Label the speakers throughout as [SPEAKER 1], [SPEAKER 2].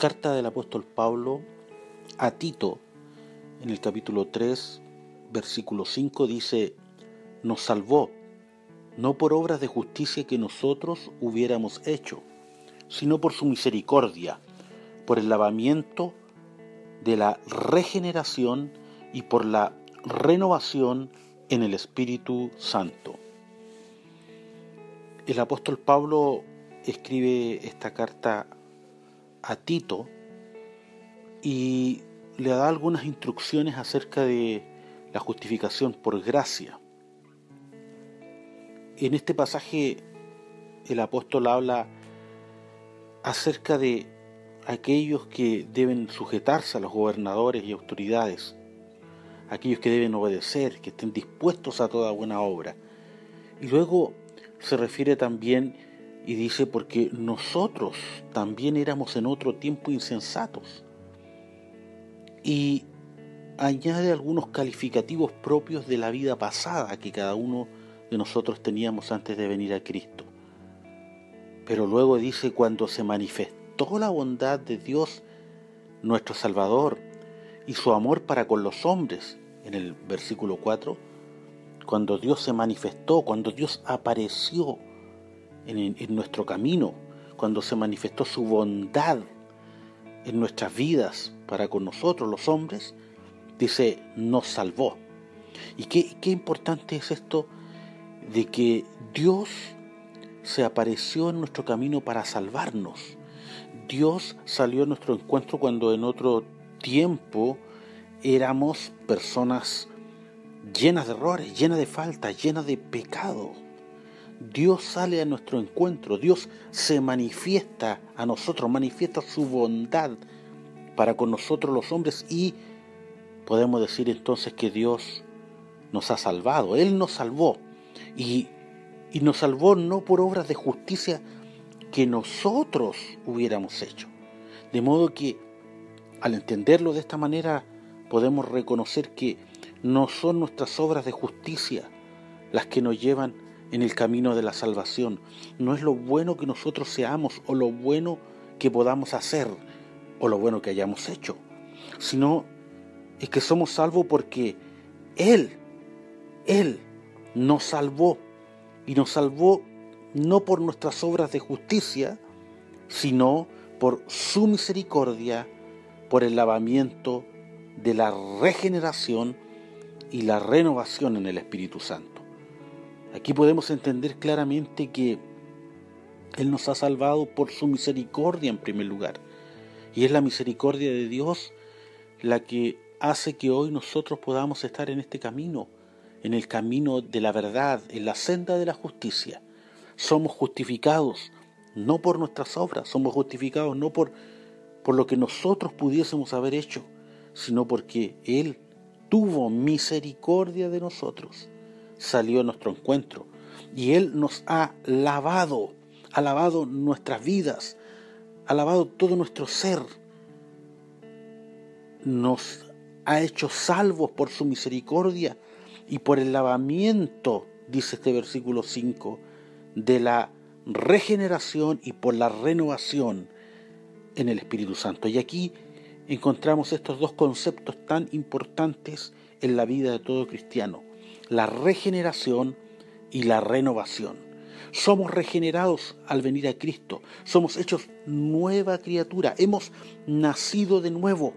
[SPEAKER 1] Carta del apóstol Pablo a Tito, en el capítulo 3, versículo 5, dice, nos salvó, no por obras de justicia que nosotros hubiéramos hecho, sino por su misericordia, por el lavamiento de la regeneración y por la renovación en el Espíritu Santo. El apóstol Pablo escribe esta carta a Tito y le da algunas instrucciones acerca de la justificación por gracia. En este pasaje el apóstol habla acerca de aquellos que deben sujetarse a los gobernadores y autoridades, aquellos que deben obedecer, que estén dispuestos a toda buena obra. Y luego se refiere también y dice, porque nosotros también éramos en otro tiempo insensatos. Y añade algunos calificativos propios de la vida pasada que cada uno de nosotros teníamos antes de venir a Cristo. Pero luego dice, cuando se manifestó la bondad de Dios, nuestro Salvador, y su amor para con los hombres, en el versículo 4, cuando Dios se manifestó, cuando Dios apareció en, nuestro camino, cuando se manifestó su bondad en nuestras vidas para con nosotros los hombres, dice, nos salvó. Y qué, qué importante es esto de que Dios se apareció en nuestro camino para salvarnos. Dios salió a nuestro encuentro cuando en otro tiempo éramos personas llenas de errores, llenas de faltas, llenas de pecado. Dios sale a nuestro encuentro, Dios se manifiesta a nosotros, manifiesta su bondad para con nosotros los hombres y podemos decir entonces que Dios nos ha salvado, Él nos salvó y, y nos salvó no por obras de justicia que nosotros hubiéramos hecho. De modo que al entenderlo de esta manera podemos reconocer que no son nuestras obras de justicia las que nos llevan en el camino de la salvación. No es lo bueno que nosotros seamos o lo bueno que podamos hacer o lo bueno que hayamos hecho, sino es que somos salvos porque Él, Él nos salvó y nos salvó no por nuestras obras de justicia, sino por su misericordia, por el lavamiento de la regeneración y la renovación en el Espíritu Santo. Aquí podemos entender claramente que Él nos ha salvado por su misericordia en primer lugar. Y es la misericordia de Dios la que hace que hoy nosotros podamos estar en este camino, en el camino de la verdad, en la senda de la justicia. Somos justificados no por nuestras obras, somos justificados no por, por lo que nosotros pudiésemos haber hecho, sino porque Él tuvo misericordia de nosotros salió a nuestro encuentro. Y Él nos ha lavado, ha lavado nuestras vidas, ha lavado todo nuestro ser, nos ha hecho salvos por su misericordia y por el lavamiento, dice este versículo 5, de la regeneración y por la renovación en el Espíritu Santo. Y aquí encontramos estos dos conceptos tan importantes en la vida de todo cristiano la regeneración y la renovación. Somos regenerados al venir a Cristo, somos hechos nueva criatura, hemos nacido de nuevo.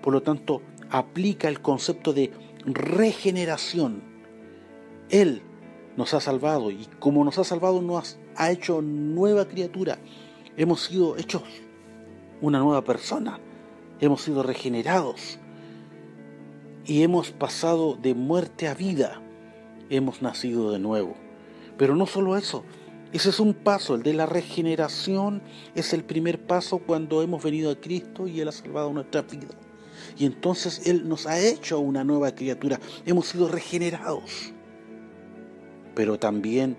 [SPEAKER 1] Por lo tanto, aplica el concepto de regeneración. Él nos ha salvado y como nos ha salvado nos ha hecho nueva criatura. Hemos sido hechos una nueva persona, hemos sido regenerados y hemos pasado de muerte a vida hemos nacido de nuevo. Pero no solo eso, ese es un paso, el de la regeneración es el primer paso cuando hemos venido a Cristo y Él ha salvado nuestra vida. Y entonces Él nos ha hecho una nueva criatura, hemos sido regenerados. Pero también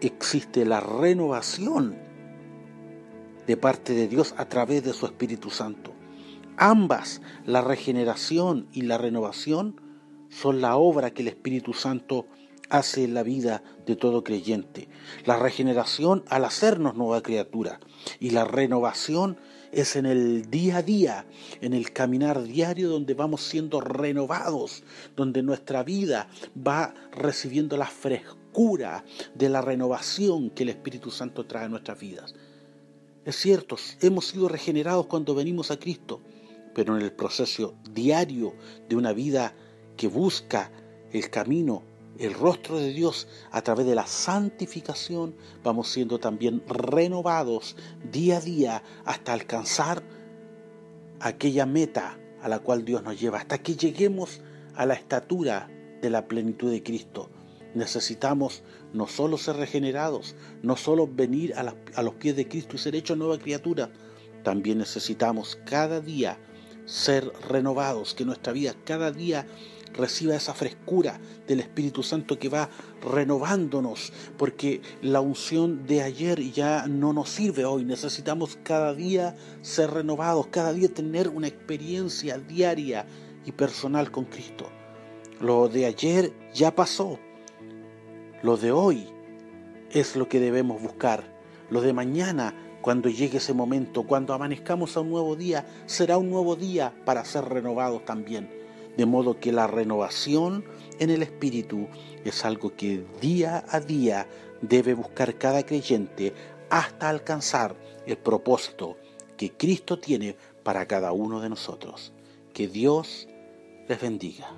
[SPEAKER 1] existe la renovación de parte de Dios a través de su Espíritu Santo. Ambas, la regeneración y la renovación, son la obra que el Espíritu Santo hace en la vida de todo creyente. La regeneración al hacernos nueva criatura y la renovación es en el día a día, en el caminar diario donde vamos siendo renovados, donde nuestra vida va recibiendo la frescura de la renovación que el Espíritu Santo trae a nuestras vidas. Es cierto, hemos sido regenerados cuando venimos a Cristo, pero en el proceso diario de una vida que busca el camino el rostro de Dios a través de la santificación, vamos siendo también renovados día a día hasta alcanzar aquella meta a la cual Dios nos lleva, hasta que lleguemos a la estatura de la plenitud de Cristo. Necesitamos no solo ser regenerados, no solo venir a, los pies de Cristo y ser hechos nueva criatura, también necesitamos cada día ser renovados, que nuestra vida cada día reciba esa frescura del Espíritu Santo que va renovándonos, porque la unción de ayer ya no nos sirve hoy. Necesitamos cada día ser renovados, cada día tener una experiencia diaria y personal con Cristo. Lo de ayer ya pasó. Lo de hoy es lo que debemos buscar. Lo de mañana cuando llegue ese momento, cuando amanezcamos a un nuevo día, será un nuevo día para ser renovados también. De modo que la renovación en el Espíritu es algo que día a día debe buscar cada creyente hasta alcanzar el propósito que Cristo tiene para cada uno de nosotros. Que Dios les bendiga.